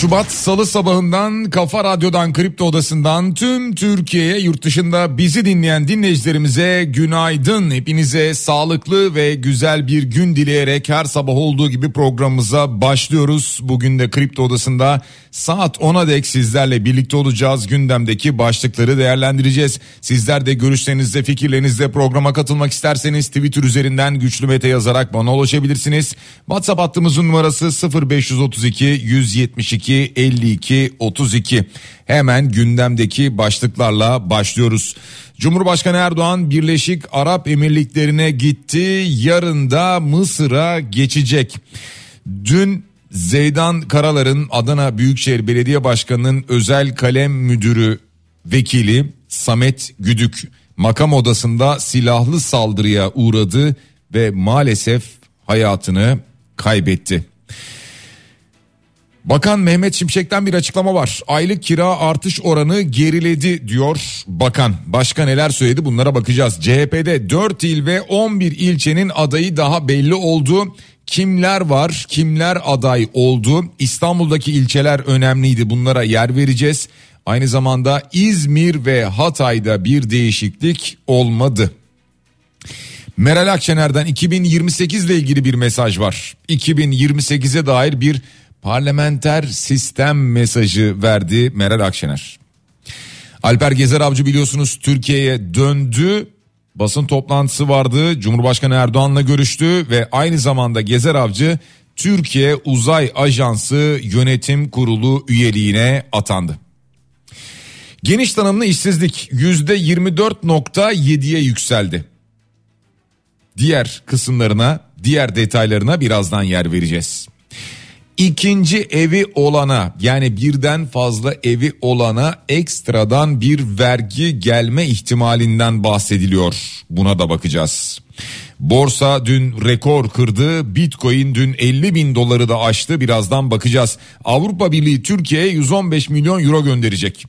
Şubat Salı sabahından Kafa Radyo'dan Kripto Odası'ndan tüm Türkiye'ye yurt dışında bizi dinleyen dinleyicilerimize günaydın. Hepinize sağlıklı ve güzel bir gün dileyerek her sabah olduğu gibi programımıza başlıyoruz. Bugün de Kripto Odası'nda saat 10'a dek sizlerle birlikte olacağız. Gündemdeki başlıkları değerlendireceğiz. Sizler de görüşlerinizle fikirlerinizle programa katılmak isterseniz Twitter üzerinden güçlü mete yazarak bana ulaşabilirsiniz. WhatsApp hattımızın numarası 0532 170 72 52 32. Hemen gündemdeki başlıklarla başlıyoruz. Cumhurbaşkanı Erdoğan Birleşik Arap Emirlikleri'ne gitti. Yarın da Mısır'a geçecek. Dün Zeydan Karalar'ın Adana Büyükşehir Belediye Başkanı'nın özel kalem müdürü vekili Samet Güdük makam odasında silahlı saldırıya uğradı ve maalesef hayatını kaybetti. Bakan Mehmet Şimşek'ten bir açıklama var. Aylık kira artış oranı geriledi diyor bakan. Başka neler söyledi bunlara bakacağız. CHP'de 4 il ve 11 ilçenin adayı daha belli oldu. Kimler var, kimler aday oldu? İstanbul'daki ilçeler önemliydi. Bunlara yer vereceğiz. Aynı zamanda İzmir ve Hatay'da bir değişiklik olmadı. Meral Akşener'den 2028 ile ilgili bir mesaj var. 2028'e dair bir parlamenter sistem mesajı verdi Meral Akşener. Alper Gezer Avcı biliyorsunuz Türkiye'ye döndü. Basın toplantısı vardı. Cumhurbaşkanı Erdoğan'la görüştü ve aynı zamanda Gezer Avcı Türkiye Uzay Ajansı Yönetim Kurulu üyeliğine atandı. Geniş tanımlı işsizlik %24.7'ye yükseldi. Diğer kısımlarına, diğer detaylarına birazdan yer vereceğiz. İkinci evi olana yani birden fazla evi olana ekstradan bir vergi gelme ihtimalinden bahsediliyor. Buna da bakacağız. Borsa dün rekor kırdı. Bitcoin dün 50 bin doları da aştı. Birazdan bakacağız. Avrupa Birliği Türkiye'ye 115 milyon euro gönderecek.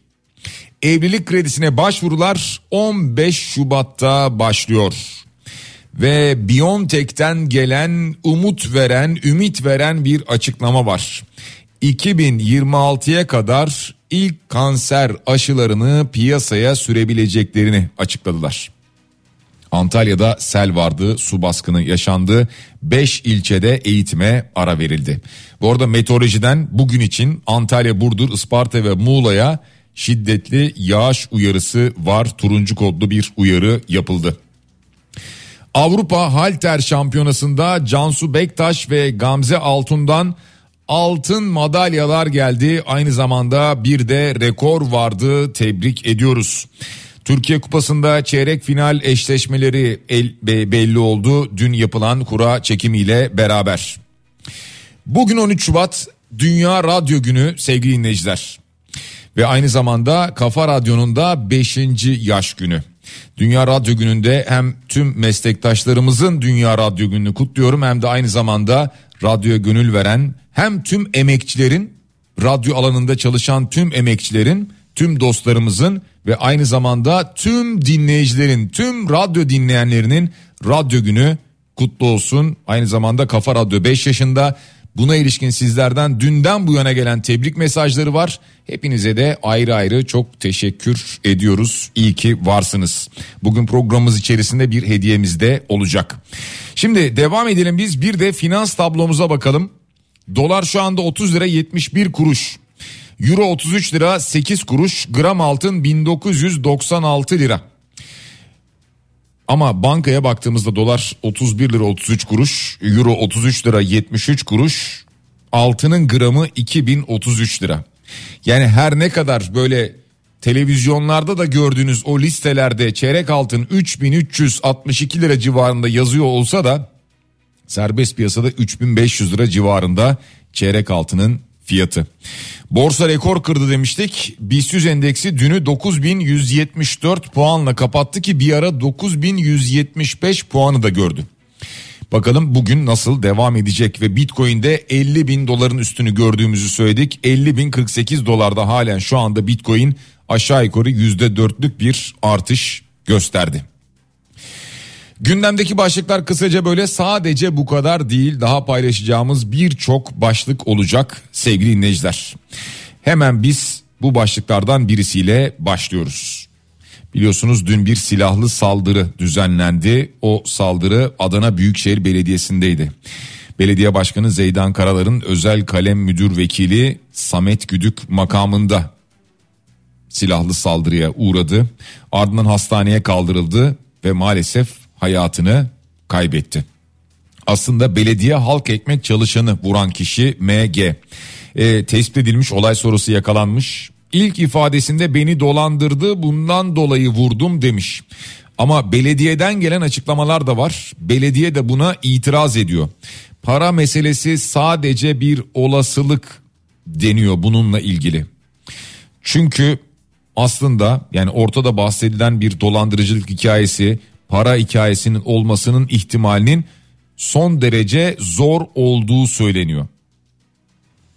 Evlilik kredisine başvurular 15 Şubat'ta başlıyor ve Biontech'ten gelen umut veren, ümit veren bir açıklama var. 2026'ya kadar ilk kanser aşılarını piyasaya sürebileceklerini açıkladılar. Antalya'da sel vardı, su baskını yaşandı. 5 ilçede eğitime ara verildi. Bu arada meteorolojiden bugün için Antalya, Burdur, Isparta ve Muğla'ya şiddetli yağış uyarısı var. Turuncu kodlu bir uyarı yapıldı. Avrupa Halter Şampiyonası'nda Cansu Bektaş ve Gamze Altun'dan altın madalyalar geldi. Aynı zamanda bir de rekor vardı. Tebrik ediyoruz. Türkiye Kupası'nda çeyrek final eşleşmeleri el, be, belli oldu. Dün yapılan kura çekimiyle beraber. Bugün 13 Şubat Dünya Radyo Günü sevgili dinleyiciler. Ve aynı zamanda Kafa Radyo'nun da 5. yaş günü. Dünya Radyo Günü'nde hem tüm meslektaşlarımızın Dünya Radyo Günü'nü kutluyorum hem de aynı zamanda radyoya gönül veren hem tüm emekçilerin radyo alanında çalışan tüm emekçilerin tüm dostlarımızın ve aynı zamanda tüm dinleyicilerin tüm radyo dinleyenlerinin radyo günü kutlu olsun. Aynı zamanda Kafa Radyo 5 yaşında Buna ilişkin sizlerden dünden bu yana gelen tebrik mesajları var. Hepinize de ayrı ayrı çok teşekkür ediyoruz. İyi ki varsınız. Bugün programımız içerisinde bir hediyemiz de olacak. Şimdi devam edelim biz bir de finans tablomuza bakalım. Dolar şu anda 30 lira 71 kuruş. Euro 33 lira 8 kuruş. Gram altın 1996 lira. Ama bankaya baktığımızda dolar 31 lira 33 kuruş, euro 33 lira 73 kuruş, altının gramı 2033 lira. Yani her ne kadar böyle televizyonlarda da gördüğünüz o listelerde çeyrek altın 3362 lira civarında yazıyor olsa da serbest piyasada 3500 lira civarında çeyrek altının fiyatı. Borsa rekor kırdı demiştik. BIST 100 endeksi dünü 9174 puanla kapattı ki bir ara 9175 puanı da gördü. Bakalım bugün nasıl devam edecek ve Bitcoin'de 50 bin doların üstünü gördüğümüzü söyledik. 50 bin 48 dolarda halen şu anda Bitcoin aşağı yukarı %4'lük bir artış gösterdi. Gündemdeki başlıklar kısaca böyle sadece bu kadar değil daha paylaşacağımız birçok başlık olacak sevgili dinleyiciler. Hemen biz bu başlıklardan birisiyle başlıyoruz. Biliyorsunuz dün bir silahlı saldırı düzenlendi. O saldırı Adana Büyükşehir Belediyesi'ndeydi. Belediye Başkanı Zeydan Karalar'ın özel kalem müdür vekili Samet Güdük makamında silahlı saldırıya uğradı. Ardından hastaneye kaldırıldı ve maalesef hayatını kaybetti. Aslında belediye halk ekmek çalışanı vuran kişi MG. E, tespit edilmiş olay sonrası yakalanmış. İlk ifadesinde beni dolandırdı bundan dolayı vurdum demiş. Ama belediyeden gelen açıklamalar da var. Belediye de buna itiraz ediyor. Para meselesi sadece bir olasılık deniyor bununla ilgili. Çünkü aslında yani ortada bahsedilen bir dolandırıcılık hikayesi para hikayesinin olmasının ihtimalinin son derece zor olduğu söyleniyor.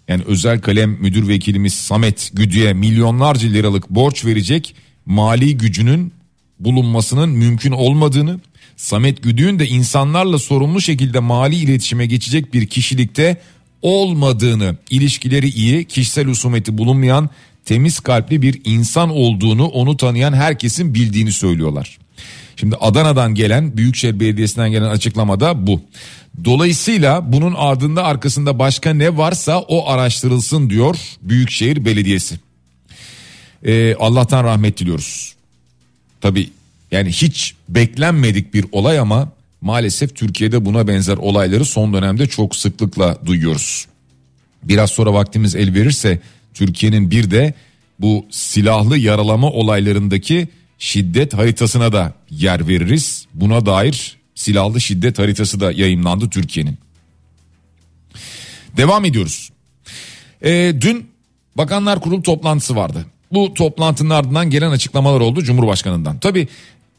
Yani özel kalem müdür vekilimiz Samet Güdü'ye milyonlarca liralık borç verecek mali gücünün bulunmasının mümkün olmadığını, Samet Güdü'nün de insanlarla sorumlu şekilde mali iletişime geçecek bir kişilikte olmadığını, ilişkileri iyi, kişisel husumeti bulunmayan temiz kalpli bir insan olduğunu onu tanıyan herkesin bildiğini söylüyorlar. Şimdi Adana'dan gelen Büyükşehir Belediyesi'nden gelen açıklamada bu. Dolayısıyla bunun ardında arkasında başka ne varsa o araştırılsın diyor Büyükşehir Belediyesi. Ee, Allah'tan rahmet diliyoruz. Tabi yani hiç beklenmedik bir olay ama maalesef Türkiye'de buna benzer olayları son dönemde çok sıklıkla duyuyoruz. Biraz sonra vaktimiz el verirse Türkiye'nin bir de bu silahlı yaralama olaylarındaki şiddet haritasına da yer veririz. Buna dair silahlı şiddet haritası da yayınlandı Türkiye'nin. Devam ediyoruz. Ee, dün Bakanlar Kurulu toplantısı vardı. Bu toplantının ardından gelen açıklamalar oldu Cumhurbaşkanı'ndan. Tabi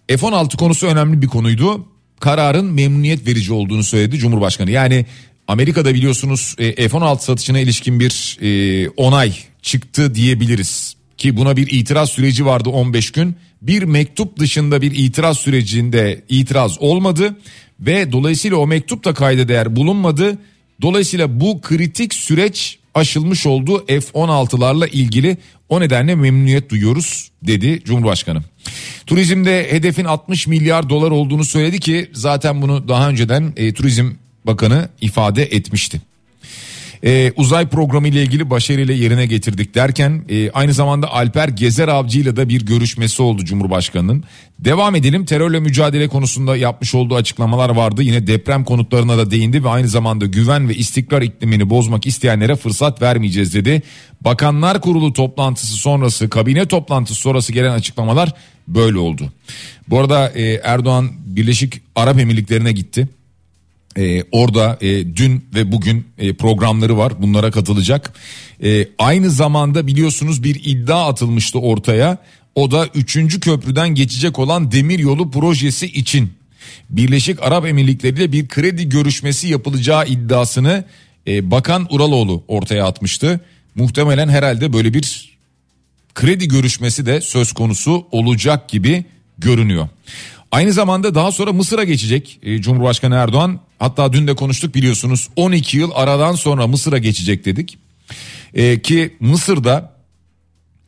F-16 konusu önemli bir konuydu. Kararın memnuniyet verici olduğunu söyledi Cumhurbaşkanı. Yani Amerika'da biliyorsunuz e, F-16 satışına ilişkin bir e, onay çıktı diyebiliriz. Ki buna bir itiraz süreci vardı 15 gün. Bir mektup dışında bir itiraz sürecinde itiraz olmadı ve dolayısıyla o mektup da kayda değer bulunmadı. Dolayısıyla bu kritik süreç aşılmış oldu F-16'larla ilgili o nedenle memnuniyet duyuyoruz dedi Cumhurbaşkanı. Turizmde hedefin 60 milyar dolar olduğunu söyledi ki zaten bunu daha önceden e, Turizm Bakanı ifade etmişti. Ee, uzay programı ile ilgili başarıyla yerine getirdik derken e, aynı zamanda Alper Gezer Avcı ile de bir görüşmesi oldu Cumhurbaşkanı'nın. Devam edelim terörle mücadele konusunda yapmış olduğu açıklamalar vardı. Yine deprem konutlarına da değindi ve aynı zamanda güven ve istikrar iklimini bozmak isteyenlere fırsat vermeyeceğiz dedi. Bakanlar Kurulu toplantısı sonrası kabine toplantısı sonrası gelen açıklamalar böyle oldu. Bu arada e, Erdoğan Birleşik Arap Emirlikleri'ne gitti. Ee, orada e, dün ve bugün e, programları var bunlara katılacak. E, aynı zamanda biliyorsunuz bir iddia atılmıştı ortaya. O da 3. köprüden geçecek olan demiryolu projesi için Birleşik Arap Emirlikleri ile bir kredi görüşmesi yapılacağı iddiasını e, Bakan Uraloğlu ortaya atmıştı. Muhtemelen herhalde böyle bir kredi görüşmesi de söz konusu olacak gibi görünüyor. Aynı zamanda daha sonra Mısır'a geçecek e, Cumhurbaşkanı Erdoğan. Hatta dün de konuştuk biliyorsunuz 12 yıl aradan sonra Mısır'a geçecek dedik. E, ki Mısır'da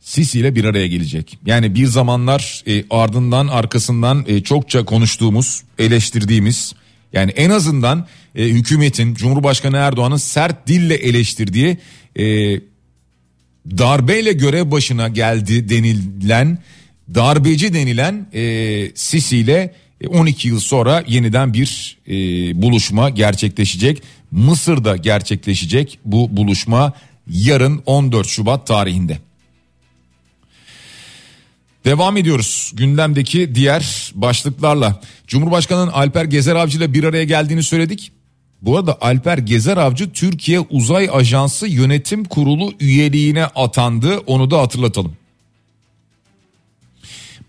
Sisi ile bir araya gelecek. Yani bir zamanlar e, ardından arkasından e, çokça konuştuğumuz, eleştirdiğimiz yani en azından e, hükümetin Cumhurbaşkanı Erdoğan'ın sert dille eleştirdiği e, darbeyle görev başına geldi denilen darbeci denilen e, Sisi ile 12 yıl sonra yeniden bir e, buluşma gerçekleşecek. Mısır'da gerçekleşecek bu buluşma yarın 14 Şubat tarihinde. Devam ediyoruz gündemdeki diğer başlıklarla. Cumhurbaşkanı Alper Gezer Avcı ile bir araya geldiğini söyledik. Bu arada Alper Gezer Avcı Türkiye Uzay Ajansı Yönetim Kurulu üyeliğine atandı onu da hatırlatalım.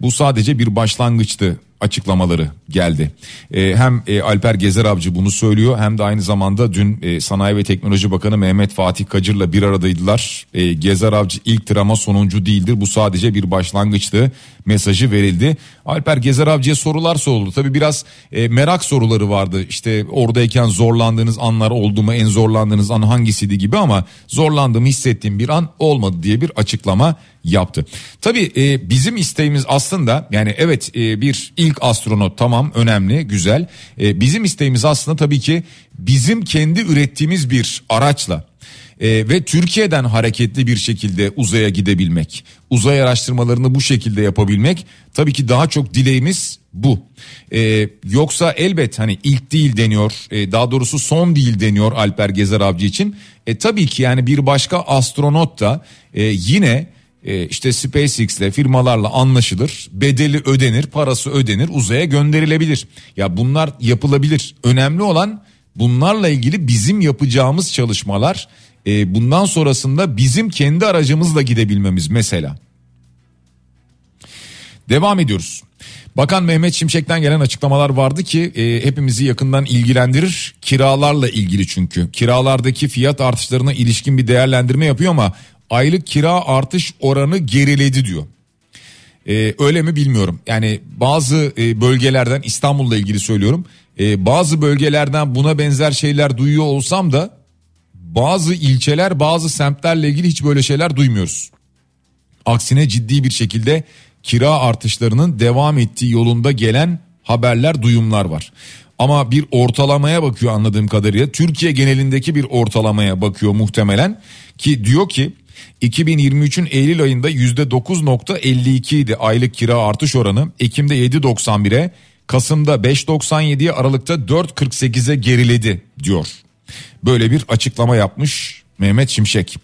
Bu sadece bir başlangıçtı açıklamaları geldi. E, hem e, Alper Gezer Avcı bunu söylüyor hem de aynı zamanda dün e, Sanayi ve Teknoloji Bakanı Mehmet Fatih Kacır'la bir aradaydılar. E, Gezer Avcı ilk trama sonuncu değildir bu sadece bir başlangıçtı mesajı verildi. Alper Gezer Avcı'ya sorular soruldu. Tabi biraz e, merak soruları vardı işte oradayken zorlandığınız anlar oldu mu en zorlandığınız an hangisiydi gibi ama zorlandığımı hissettiğim bir an olmadı diye bir açıklama yaptı. Tabii e, bizim isteğimiz aslında yani evet e, bir ilk astronot tamam önemli güzel. E, bizim isteğimiz aslında tabii ki bizim kendi ürettiğimiz bir araçla e, ve Türkiye'den hareketli bir şekilde uzaya gidebilmek, uzay araştırmalarını bu şekilde yapabilmek tabii ki daha çok dileğimiz bu. E, yoksa elbet hani ilk değil deniyor, e, daha doğrusu son değil deniyor Alper Gezer Avcı için. E, tabii ki yani bir başka astronot da e, yine e, işte SpaceX'le firmalarla anlaşılır, bedeli ödenir, parası ödenir, uzaya gönderilebilir. Ya bunlar yapılabilir. Önemli olan bunlarla ilgili bizim yapacağımız çalışmalar e, bundan sonrasında bizim kendi aracımızla gidebilmemiz mesela. Devam ediyoruz. Bakan Mehmet Şimşek'ten gelen açıklamalar vardı ki e, hepimizi yakından ilgilendirir. Kiralarla ilgili çünkü. Kiralardaki fiyat artışlarına ilişkin bir değerlendirme yapıyor ama aylık kira artış oranı geriledi diyor. Ee, öyle mi bilmiyorum. Yani bazı e, bölgelerden İstanbul'la ilgili söylüyorum. E, bazı bölgelerden buna benzer şeyler duyuyor olsam da bazı ilçeler bazı semtlerle ilgili hiç böyle şeyler duymuyoruz. Aksine ciddi bir şekilde kira artışlarının devam ettiği yolunda gelen haberler duyumlar var. Ama bir ortalamaya bakıyor anladığım kadarıyla Türkiye genelindeki bir ortalamaya bakıyor muhtemelen ki diyor ki 2023'ün Eylül ayında %9.52 idi aylık kira artış oranı. Ekim'de 7.91'e, Kasım'da 5.97'ye, Aralık'ta 4.48'e geriledi diyor. Böyle bir açıklama yapmış Mehmet Şimşek.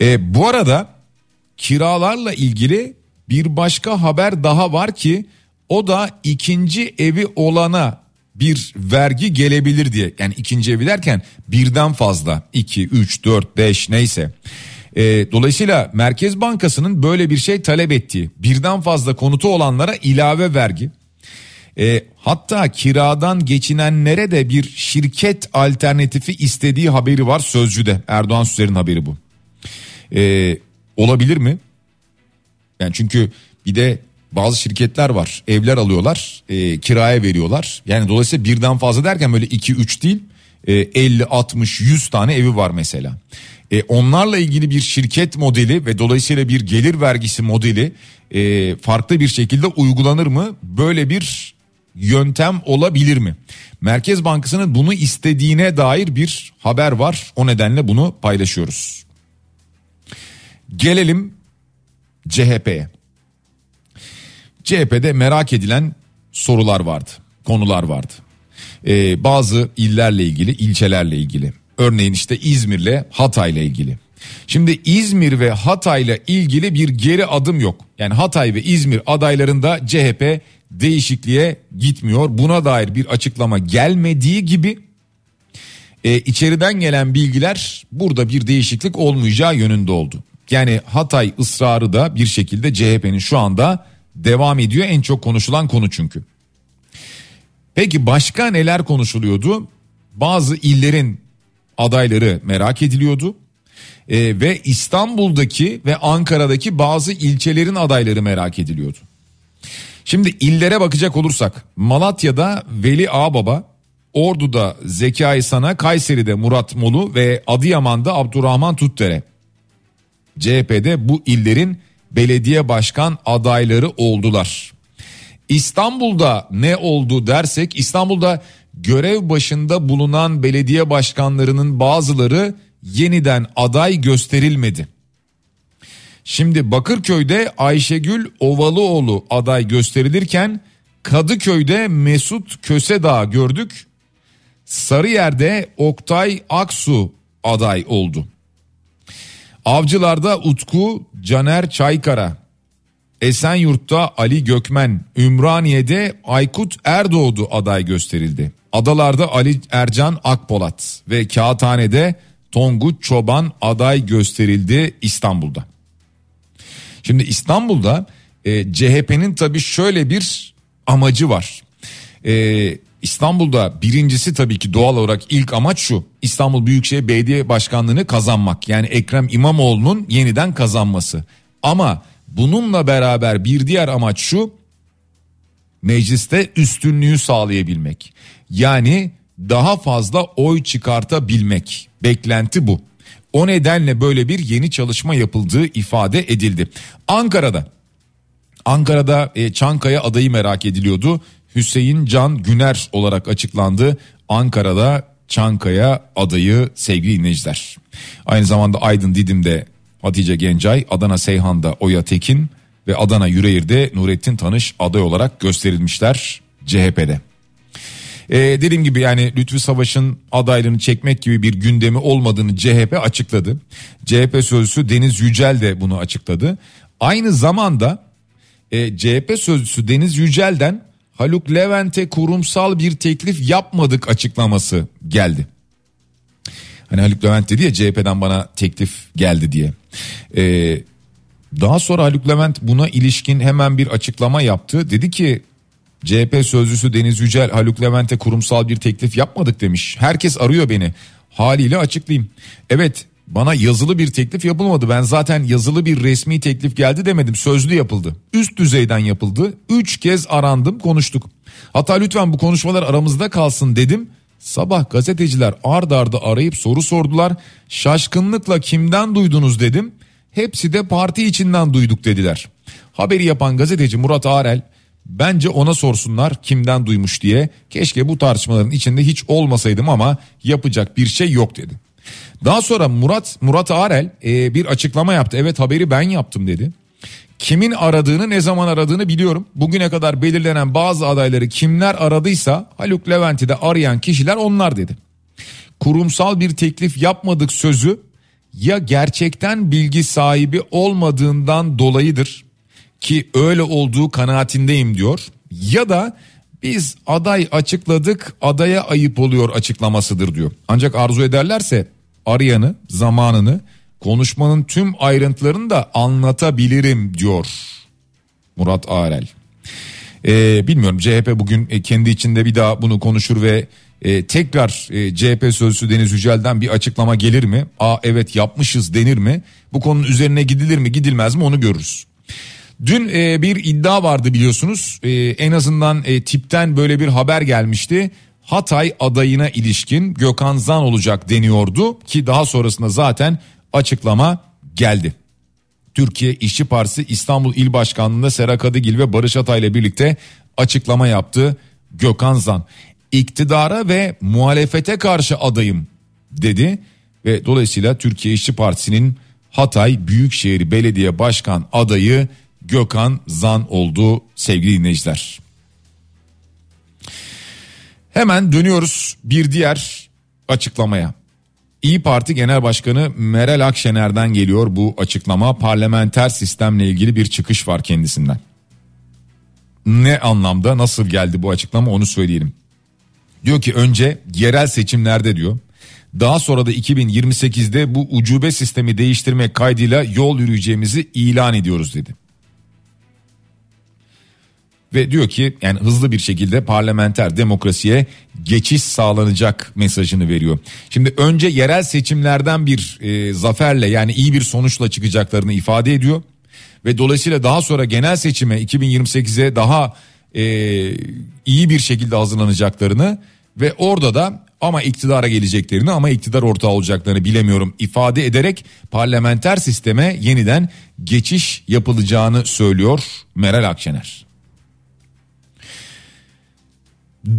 E, bu arada kiralarla ilgili bir başka haber daha var ki o da ikinci evi olana bir vergi gelebilir diye. Yani ikinci evi derken birden fazla 2, 3, 4, 5 neyse. E, dolayısıyla Merkez Bankası'nın böyle bir şey talep ettiği birden fazla konutu olanlara ilave vergi e, hatta kiradan geçinenlere de bir şirket alternatifi istediği haberi var sözcüde Erdoğan Süser'in haberi bu. E, olabilir mi? Yani çünkü bir de bazı şirketler var evler alıyorlar e, kiraya veriyorlar. Yani dolayısıyla birden fazla derken böyle 2-3 değil e, 50 60 100 tane evi var mesela. E, onlarla ilgili bir şirket modeli ve dolayısıyla bir gelir vergisi modeli e, farklı bir şekilde uygulanır mı? Böyle bir yöntem olabilir mi? Merkez Bankası'nın bunu istediğine dair bir haber var. O nedenle bunu paylaşıyoruz. Gelelim CHP'ye. CHP'de merak edilen sorular vardı, konular vardı. Ee, bazı illerle ilgili, ilçelerle ilgili. Örneğin işte İzmir'le Hatay'la ilgili. Şimdi İzmir ve Hatay'la ilgili bir geri adım yok. Yani Hatay ve İzmir adaylarında CHP değişikliğe gitmiyor. Buna dair bir açıklama gelmediği gibi e, içeriden gelen bilgiler burada bir değişiklik olmayacağı yönünde oldu. Yani Hatay ısrarı da bir şekilde CHP'nin şu anda devam ediyor. En çok konuşulan konu çünkü. Peki başka neler konuşuluyordu? Bazı illerin adayları merak ediliyordu. Ee, ve İstanbul'daki ve Ankara'daki bazı ilçelerin adayları merak ediliyordu. Şimdi illere bakacak olursak Malatya'da Veli Ağbaba, Ordu'da Zekai Sana, Kayseri'de Murat Molu ve Adıyaman'da Abdurrahman Tuttere. CHP'de bu illerin belediye başkan adayları oldular. İstanbul'da ne oldu dersek İstanbul'da görev başında bulunan belediye başkanlarının bazıları yeniden aday gösterilmedi. Şimdi Bakırköy'de Ayşegül Ovalıoğlu aday gösterilirken Kadıköy'de Mesut Kösedağ gördük. Sarıyer'de Oktay Aksu aday oldu. Avcılar'da Utku Caner Çaykara. Esenyurt'ta Ali Gökmen, Ümraniye'de Aykut Erdoğdu aday gösterildi. Adalarda Ali Ercan Akpolat ve Kağıthane'de Tongut Çoban aday gösterildi İstanbul'da. Şimdi İstanbul'da e, CHP'nin tabii şöyle bir amacı var. E, İstanbul'da birincisi tabii ki doğal olarak ilk amaç şu. İstanbul Büyükşehir Belediye Başkanlığı'nı kazanmak. Yani Ekrem İmamoğlu'nun yeniden kazanması. Ama bununla beraber bir diğer amaç şu. Mecliste üstünlüğü sağlayabilmek. Yani daha fazla oy çıkartabilmek. Beklenti bu. O nedenle böyle bir yeni çalışma yapıldığı ifade edildi. Ankara'da Ankara'da e, Çankaya adayı merak ediliyordu. Hüseyin Can Güner olarak açıklandı. Ankara'da Çankaya adayı sevgili dinleyiciler. Aynı zamanda Aydın Didim'de Hatice Gencay, Adana Seyhan'da Oya Tekin ve Adana Yüreğir'de Nurettin Tanış aday olarak gösterilmişler CHP'de. Ee, dediğim gibi yani Lütfü Savaş'ın adaylığını çekmek gibi bir gündemi olmadığını CHP açıkladı. CHP sözcüsü Deniz Yücel de bunu açıkladı. Aynı zamanda e, CHP sözcüsü Deniz Yücel'den Haluk Levent'e kurumsal bir teklif yapmadık açıklaması geldi. Hani Haluk Levent dedi ya CHP'den bana teklif geldi diye. Ee, daha sonra Haluk Levent buna ilişkin hemen bir açıklama yaptı. Dedi ki CHP sözcüsü Deniz Yücel Haluk Levent'e kurumsal bir teklif yapmadık demiş. Herkes arıyor beni. Haliyle açıklayayım. Evet bana yazılı bir teklif yapılmadı. Ben zaten yazılı bir resmi teklif geldi demedim. Sözlü yapıldı. Üst düzeyden yapıldı. Üç kez arandım konuştuk. Hatta lütfen bu konuşmalar aramızda kalsın dedim. Sabah gazeteciler ard arda arayıp soru sordular. Şaşkınlıkla kimden duydunuz dedim. Hepsi de parti içinden duyduk dediler. Haberi yapan gazeteci Murat Arel bence ona sorsunlar kimden duymuş diye. Keşke bu tartışmaların içinde hiç olmasaydım ama yapacak bir şey yok dedi. Daha sonra Murat Murat Arel e, bir açıklama yaptı. Evet haberi ben yaptım dedi. Kimin aradığını ne zaman aradığını biliyorum. Bugüne kadar belirlenen bazı adayları kimler aradıysa Haluk Levent'i de arayan kişiler onlar dedi. Kurumsal bir teklif yapmadık sözü ya gerçekten bilgi sahibi olmadığından dolayıdır ki öyle olduğu kanaatindeyim diyor ya da biz aday açıkladık adaya ayıp oluyor açıklamasıdır diyor. Ancak arzu ederlerse arayanı zamanını konuşmanın tüm ayrıntılarını da anlatabilirim diyor Murat Arel. Ee, bilmiyorum CHP bugün kendi içinde bir daha bunu konuşur ve e, tekrar e, CHP sözcüsü Deniz Yücel'den bir açıklama gelir mi? Aa evet yapmışız denir mi? Bu konunun üzerine gidilir mi gidilmez mi onu görürüz. Dün e, bir iddia vardı biliyorsunuz e, en azından e, tipten böyle bir haber gelmişti. Hatay adayına ilişkin Gökhan Zan olacak deniyordu ki daha sonrasında zaten açıklama geldi. Türkiye İşçi Partisi İstanbul İl Başkanlığı'nda Sera Kadıgil ve Barış Atay ile birlikte açıklama yaptı Gökhan Zan. İktidara ve muhalefete karşı adayım dedi ve dolayısıyla Türkiye İşçi Partisi'nin Hatay Büyükşehir Belediye Başkan adayı Gökhan Zan oldu sevgili dinleyiciler. Hemen dönüyoruz bir diğer açıklamaya. İyi Parti Genel Başkanı Meral Akşener'den geliyor bu açıklama. Parlamenter sistemle ilgili bir çıkış var kendisinden. Ne anlamda nasıl geldi bu açıklama onu söyleyelim. Diyor ki önce yerel seçimlerde diyor. Daha sonra da 2028'de bu ucube sistemi değiştirmek kaydıyla yol yürüyeceğimizi ilan ediyoruz dedi ve diyor ki yani hızlı bir şekilde parlamenter demokrasiye geçiş sağlanacak mesajını veriyor. Şimdi önce yerel seçimlerden bir e, zaferle yani iyi bir sonuçla çıkacaklarını ifade ediyor ve dolayısıyla daha sonra genel seçime 2028'e daha e, iyi bir şekilde hazırlanacaklarını ve orada da ama iktidara geleceklerini ama iktidar ortağı olacaklarını bilemiyorum ifade ederek parlamenter sisteme yeniden geçiş yapılacağını söylüyor Meral Akşener.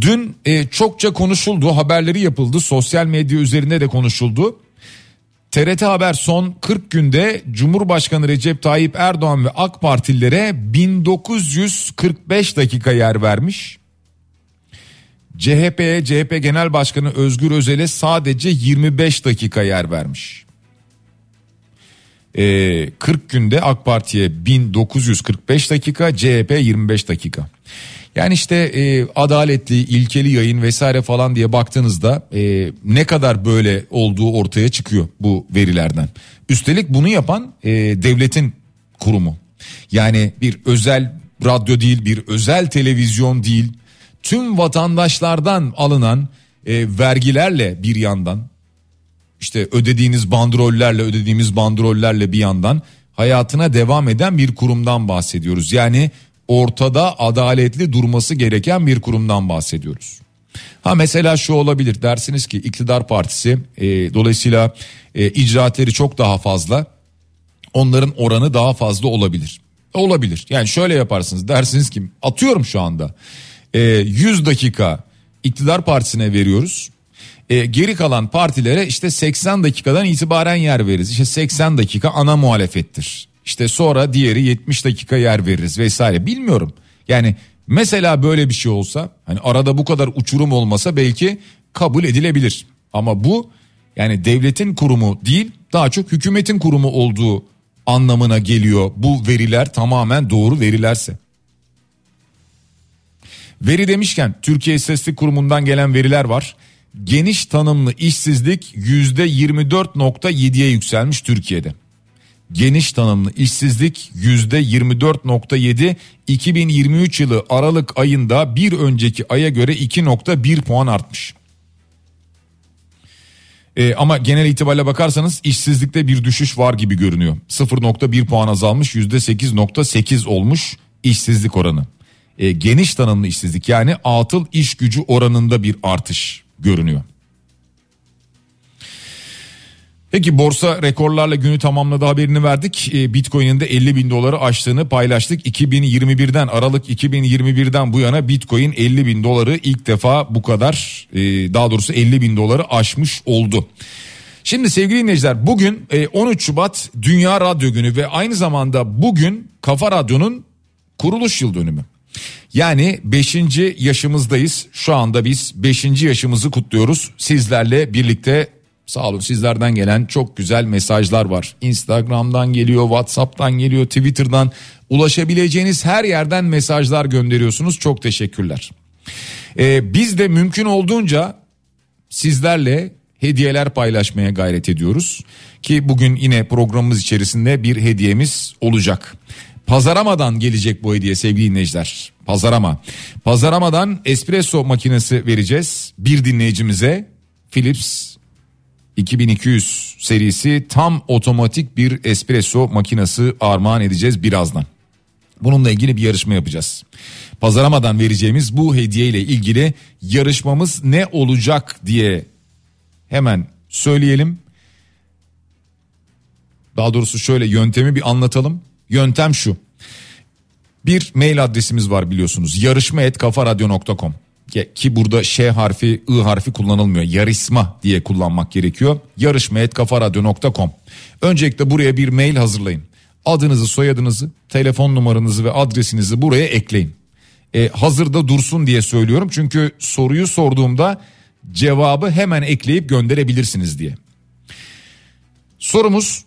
Dün e, çokça konuşuldu, haberleri yapıldı, sosyal medya üzerinde de konuşuldu. TRT Haber son 40 günde Cumhurbaşkanı Recep Tayyip Erdoğan ve AK Partililere 1945 dakika yer vermiş. CHP'ye CHP Genel Başkanı Özgür Özel'e sadece 25 dakika yer vermiş. Ee, 40 günde AK Parti'ye 1945 dakika, CHP 25 dakika. Yani işte e, adaletli, ilkeli yayın vesaire falan diye baktığınızda e, ne kadar böyle olduğu ortaya çıkıyor bu verilerden. Üstelik bunu yapan e, devletin kurumu. Yani bir özel radyo değil, bir özel televizyon değil. Tüm vatandaşlardan alınan e, vergilerle bir yandan işte ödediğiniz bandrollerle ödediğimiz bandrollerle bir yandan hayatına devam eden bir kurumdan bahsediyoruz. Yani ortada adaletli durması gereken bir kurumdan bahsediyoruz. Ha mesela şu olabilir dersiniz ki iktidar partisi e, dolayısıyla e, icraatleri çok daha fazla onların oranı daha fazla olabilir. Olabilir yani şöyle yaparsınız dersiniz ki atıyorum şu anda e, 100 dakika iktidar partisine veriyoruz. E, geri kalan partilere işte 80 dakikadan itibaren yer veririz. İşte 80 dakika ana muhalefettir. İşte sonra diğeri 70 dakika yer veririz vesaire bilmiyorum. Yani mesela böyle bir şey olsa hani arada bu kadar uçurum olmasa belki kabul edilebilir. Ama bu yani devletin kurumu değil daha çok hükümetin kurumu olduğu anlamına geliyor bu veriler tamamen doğru verilerse. Veri demişken Türkiye İstatistik Kurumu'ndan gelen veriler var. Geniş tanımlı işsizlik %24.7'ye yükselmiş Türkiye'de geniş tanımlı işsizlik yüzde 24.7 2023 yılı Aralık ayında bir önceki aya göre 2.1 puan artmış. Ee, ama genel itibariyle bakarsanız işsizlikte bir düşüş var gibi görünüyor. 0.1 puan azalmış %8.8 olmuş işsizlik oranı. Ee, geniş tanımlı işsizlik yani atıl iş gücü oranında bir artış görünüyor. Peki borsa rekorlarla günü tamamladı haberini verdik. Ee, Bitcoin'in de 50 bin doları aştığını paylaştık. 2021'den Aralık 2021'den bu yana Bitcoin 50 bin doları ilk defa bu kadar e, daha doğrusu 50 bin doları aşmış oldu. Şimdi sevgili dinleyiciler bugün 13 e, Şubat Dünya Radyo Günü ve aynı zamanda bugün Kafa Radyo'nun kuruluş yıl dönümü. Yani 5. yaşımızdayız. Şu anda biz 5. yaşımızı kutluyoruz. Sizlerle birlikte Sağ olun sizlerden gelen çok güzel mesajlar var. Instagram'dan geliyor, WhatsApp'tan geliyor, Twitter'dan ulaşabileceğiniz her yerden mesajlar gönderiyorsunuz. Çok teşekkürler. Ee, biz de mümkün olduğunca sizlerle hediyeler paylaşmaya gayret ediyoruz. Ki bugün yine programımız içerisinde bir hediyemiz olacak. Pazaramadan gelecek bu hediye sevgili dinleyiciler. Pazarama. Pazaramadan espresso makinesi vereceğiz bir dinleyicimize. Philips 2200 serisi tam otomatik bir espresso makinesi armağan edeceğiz birazdan. Bununla ilgili bir yarışma yapacağız. Pazaramadan vereceğimiz bu hediye ile ilgili yarışmamız ne olacak diye hemen söyleyelim. Daha doğrusu şöyle yöntemi bir anlatalım. Yöntem şu. Bir mail adresimiz var biliyorsunuz. yarışma@kafaradyo.com ki burada Ş harfi I harfi kullanılmıyor. Yarışma diye kullanmak gerekiyor. Yarışma.kafaradyo.com Öncelikle buraya bir mail hazırlayın. Adınızı, soyadınızı, telefon numaranızı ve adresinizi buraya ekleyin. E, hazırda dursun diye söylüyorum çünkü soruyu sorduğumda cevabı hemen ekleyip gönderebilirsiniz diye. Sorumuz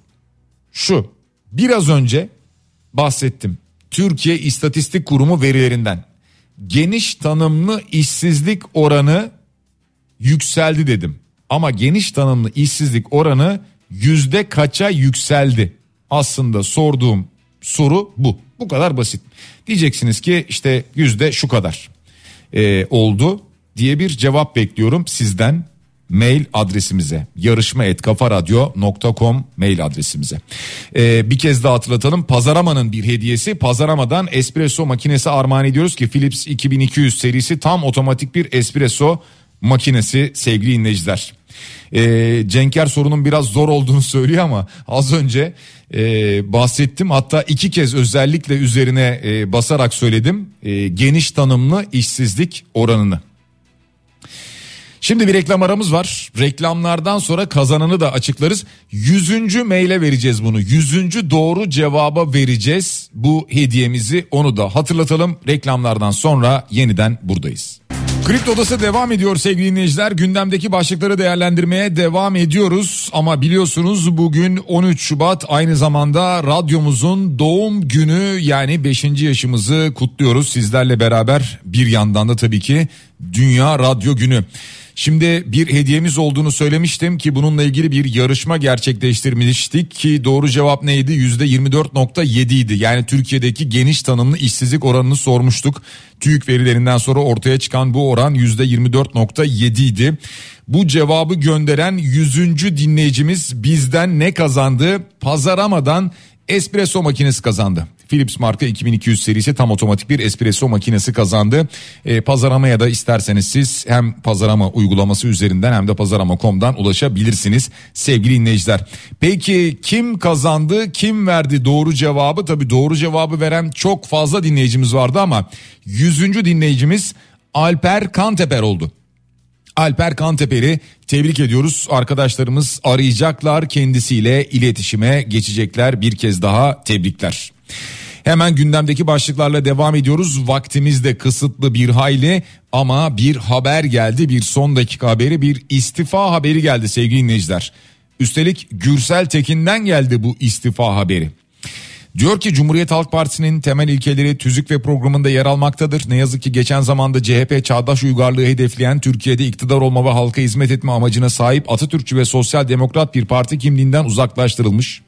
şu. Biraz önce bahsettim. Türkiye İstatistik Kurumu verilerinden geniş tanımlı işsizlik oranı yükseldi dedim. Ama geniş tanımlı işsizlik oranı yüzde kaça yükseldi? Aslında sorduğum soru bu. Bu kadar basit. Diyeceksiniz ki işte yüzde şu kadar ee, oldu diye bir cevap bekliyorum sizden mail adresimize yarışma.kafaradyo.com mail adresimize. Ee, bir kez daha hatırlatalım Pazaraman'ın bir hediyesi Pazarama'dan espresso makinesi armağan ediyoruz ki Philips 2200 serisi tam otomatik bir espresso makinesi sevgili dinleyiciler. Ee, Cenker sorunun biraz zor olduğunu söylüyor ama az önce e, bahsettim hatta iki kez özellikle üzerine e, basarak söyledim e, geniş tanımlı işsizlik oranını. Şimdi bir reklam aramız var. Reklamlardan sonra kazananı da açıklarız. Yüzüncü maile vereceğiz bunu. Yüzüncü doğru cevaba vereceğiz bu hediyemizi. Onu da hatırlatalım. Reklamlardan sonra yeniden buradayız. Kripto Odası devam ediyor sevgili dinleyiciler. Gündemdeki başlıkları değerlendirmeye devam ediyoruz. Ama biliyorsunuz bugün 13 Şubat aynı zamanda radyomuzun doğum günü yani 5. yaşımızı kutluyoruz. Sizlerle beraber bir yandan da tabii ki Dünya Radyo Günü. Şimdi bir hediyemiz olduğunu söylemiştim ki bununla ilgili bir yarışma gerçekleştirmiştik ki doğru cevap neydi? %24.7 idi. Yani Türkiye'deki geniş tanımlı işsizlik oranını sormuştuk. TÜİK verilerinden sonra ortaya çıkan bu oran %24.7 idi. Bu cevabı gönderen 100. dinleyicimiz bizden ne kazandı? Pazaramadan espresso makinesi kazandı. Philips marka 2200 serisi tam otomatik bir espresso makinesi kazandı. E, pazaramaya da isterseniz siz hem pazarama uygulaması üzerinden hem de pazarama.com'dan ulaşabilirsiniz sevgili dinleyiciler. Peki kim kazandı kim verdi doğru cevabı? Tabi doğru cevabı veren çok fazla dinleyicimiz vardı ama 100. dinleyicimiz Alper Kanteper oldu. Alper Kanteper'i tebrik ediyoruz. Arkadaşlarımız arayacaklar kendisiyle iletişime geçecekler. Bir kez daha tebrikler. Hemen gündemdeki başlıklarla devam ediyoruz. Vaktimiz de kısıtlı bir hayli ama bir haber geldi. Bir son dakika haberi, bir istifa haberi geldi sevgili dinleyiciler. Üstelik Gürsel Tekin'den geldi bu istifa haberi. Diyor ki Cumhuriyet Halk Partisi'nin temel ilkeleri tüzük ve programında yer almaktadır. Ne yazık ki geçen zamanda CHP çağdaş uygarlığı hedefleyen Türkiye'de iktidar olma ve halka hizmet etme amacına sahip Atatürkçü ve sosyal demokrat bir parti kimliğinden uzaklaştırılmış.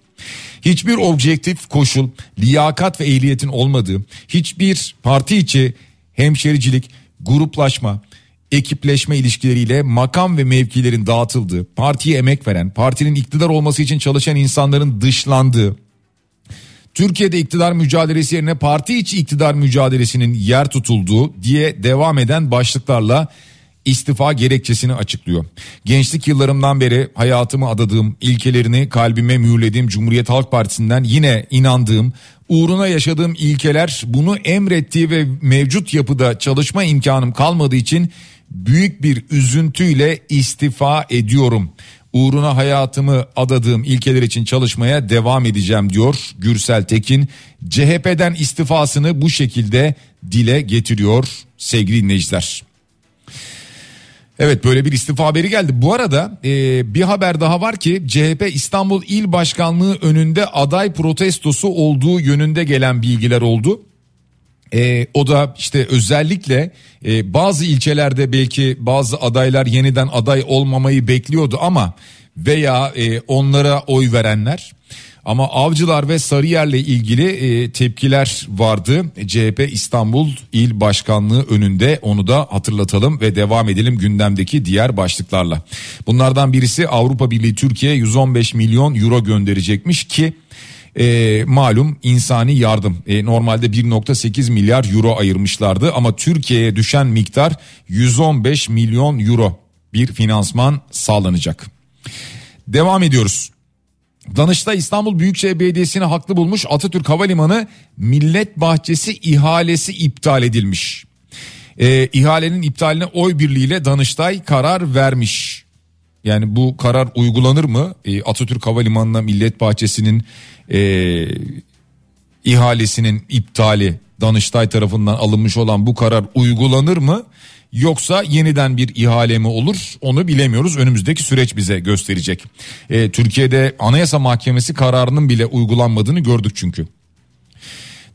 Hiçbir objektif koşul, liyakat ve ehliyetin olmadığı, hiçbir parti içi hemşericilik, gruplaşma, ekipleşme ilişkileriyle makam ve mevkilerin dağıtıldığı, partiye emek veren, partinin iktidar olması için çalışan insanların dışlandığı, Türkiye'de iktidar mücadelesi yerine parti içi iktidar mücadelesinin yer tutulduğu diye devam eden başlıklarla istifa gerekçesini açıklıyor. Gençlik yıllarımdan beri hayatımı adadığım, ilkelerini kalbime mühürlediğim Cumhuriyet Halk Partisi'nden yine inandığım, uğruna yaşadığım ilkeler bunu emrettiği ve mevcut yapıda çalışma imkanım kalmadığı için büyük bir üzüntüyle istifa ediyorum uğruna hayatımı adadığım ilkeler için çalışmaya devam edeceğim diyor Gürsel Tekin. CHP'den istifasını bu şekilde dile getiriyor sevgili dinleyiciler. Evet böyle bir istifa haberi geldi. Bu arada e, bir haber daha var ki CHP İstanbul İl Başkanlığı önünde aday protestosu olduğu yönünde gelen bilgiler oldu. E, o da işte özellikle e, bazı ilçelerde belki bazı adaylar yeniden aday olmamayı bekliyordu ama veya e, onlara oy verenler ama Avcılar ve Sarıyer'le ilgili e, tepkiler vardı. CHP İstanbul İl Başkanlığı önünde onu da hatırlatalım ve devam edelim gündemdeki diğer başlıklarla. Bunlardan birisi Avrupa Birliği Türkiye 115 milyon euro gönderecekmiş ki e, malum insani yardım e, normalde 1.8 milyar euro ayırmışlardı ama Türkiye'ye düşen miktar 115 milyon euro bir finansman sağlanacak. Devam ediyoruz. Danıştay İstanbul Büyükşehir Belediyesi'ni haklı bulmuş Atatürk Havalimanı Millet Bahçesi ihalesi iptal edilmiş. E, ihalenin iptaline oy birliğiyle Danıştay karar vermiş. Yani bu karar uygulanır mı? E, Atatürk Havalimanı'na Millet Bahçesi'nin e, ihalesinin iptali Danıştay tarafından alınmış olan bu karar uygulanır mı? Yoksa yeniden bir ihale mi olur onu bilemiyoruz. Önümüzdeki süreç bize gösterecek. E, Türkiye'de Anayasa Mahkemesi kararının bile uygulanmadığını gördük çünkü.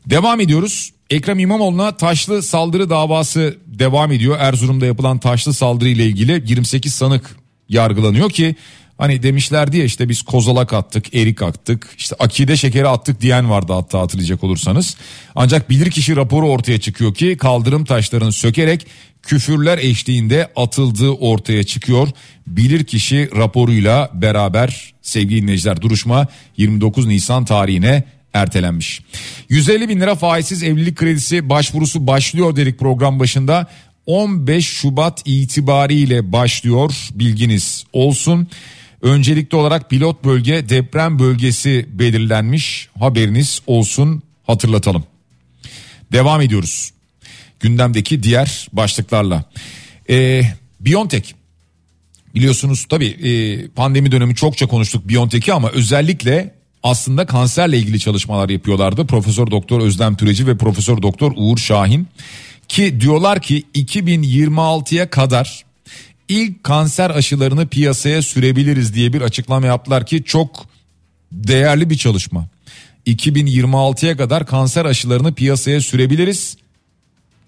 Devam ediyoruz. Ekrem İmamoğlu'na taşlı saldırı davası devam ediyor. Erzurum'da yapılan taşlı saldırı ile ilgili 28 sanık yargılanıyor ki Hani demişlerdi ya işte biz kozalak attık, erik attık, işte akide şekeri attık diyen vardı hatta hatırlayacak olursanız. Ancak bilirkişi raporu ortaya çıkıyor ki kaldırım taşlarını sökerek küfürler eşliğinde atıldığı ortaya çıkıyor. Bilirkişi raporuyla beraber sevgili dinleyiciler duruşma 29 Nisan tarihine ertelenmiş. 150 bin lira faizsiz evlilik kredisi başvurusu başlıyor dedik program başında. 15 Şubat itibariyle başlıyor bilginiz olsun. Öncelikli olarak pilot bölge deprem bölgesi belirlenmiş haberiniz olsun hatırlatalım. Devam ediyoruz gündemdeki diğer başlıklarla. Ee, Biontech Biliyorsunuz tabii e, pandemi dönemi çokça konuştuk Biontech'i ama özellikle aslında kanserle ilgili çalışmalar yapıyorlardı. Profesör Doktor Özlem Türeci ve Profesör Doktor Uğur Şahin ki diyorlar ki 2026'ya kadar ilk kanser aşılarını piyasaya sürebiliriz diye bir açıklama yaptılar ki çok değerli bir çalışma. 2026'ya kadar kanser aşılarını piyasaya sürebiliriz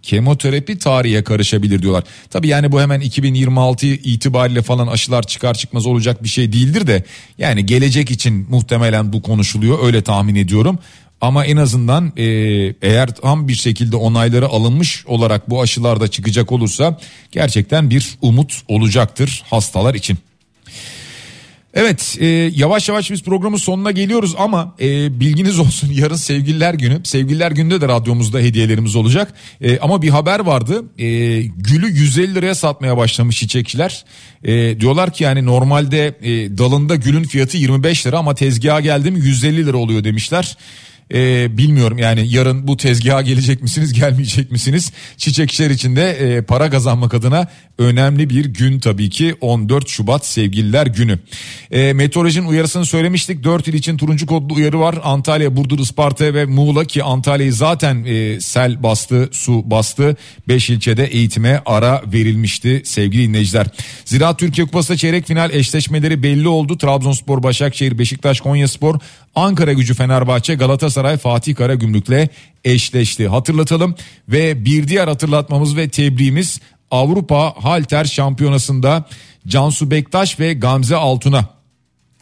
kemoterapi tarihe karışabilir diyorlar. Tabii yani bu hemen 2026 itibariyle falan aşılar çıkar çıkmaz olacak bir şey değildir de yani gelecek için muhtemelen bu konuşuluyor öyle tahmin ediyorum. Ama en azından e, eğer tam bir şekilde onayları alınmış olarak bu aşılarda çıkacak olursa gerçekten bir umut olacaktır hastalar için. Evet e, yavaş yavaş biz programın sonuna geliyoruz ama e, bilginiz olsun yarın sevgililer günü. Sevgililer gününde de radyomuzda hediyelerimiz olacak. E, ama bir haber vardı e, gülü 150 liraya satmaya başlamış çiçekçiler. E, diyorlar ki yani normalde e, dalında gülün fiyatı 25 lira ama tezgaha geldi mi 150 lira oluyor demişler. Ee, bilmiyorum yani yarın bu tezgaha gelecek misiniz gelmeyecek misiniz? Çiçekçiler için de e, para kazanmak adına önemli bir gün tabii ki 14 Şubat sevgililer günü. E, meteorolojinin uyarısını söylemiştik 4 il için turuncu kodlu uyarı var. Antalya, Burdur, Isparta ve Muğla ki Antalya'yı zaten e, sel bastı, su bastı. 5 ilçede eğitime ara verilmişti sevgili dinleyiciler. Ziraat Türkiye Kupası çeyrek final eşleşmeleri belli oldu. Trabzonspor, Başakşehir, Beşiktaş, Konyaspor, Ankara gücü Fenerbahçe, Galatasaray, Fatih Karagümrük'le eşleşti. Hatırlatalım ve bir diğer hatırlatmamız ve tebriğimiz Avrupa Halter Şampiyonası'nda Cansu Bektaş ve Gamze Altun'a.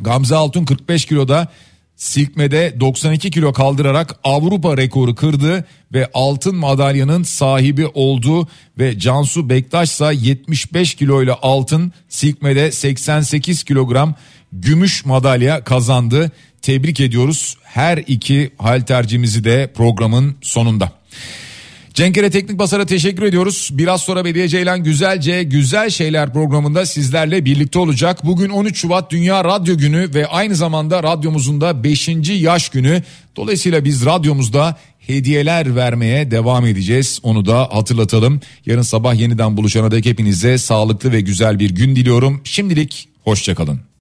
Gamze Altun 45 kiloda silkmede 92 kilo kaldırarak Avrupa rekoru kırdı ve altın madalyanın sahibi oldu ve Cansu Bektaş ise 75 kiloyla altın silkmede 88 kilogram gümüş madalya kazandı. Tebrik ediyoruz her iki haltercimizi de programın sonunda. Cenkere Teknik Basar'a teşekkür ediyoruz. Biraz sonra Bediye Ceylan Güzelce Güzel Şeyler programında sizlerle birlikte olacak. Bugün 13 Şubat Dünya Radyo Günü ve aynı zamanda radyomuzun da 5. yaş günü. Dolayısıyla biz radyomuzda hediyeler vermeye devam edeceğiz. Onu da hatırlatalım. Yarın sabah yeniden buluşana dek hepinize sağlıklı ve güzel bir gün diliyorum. Şimdilik hoşçakalın.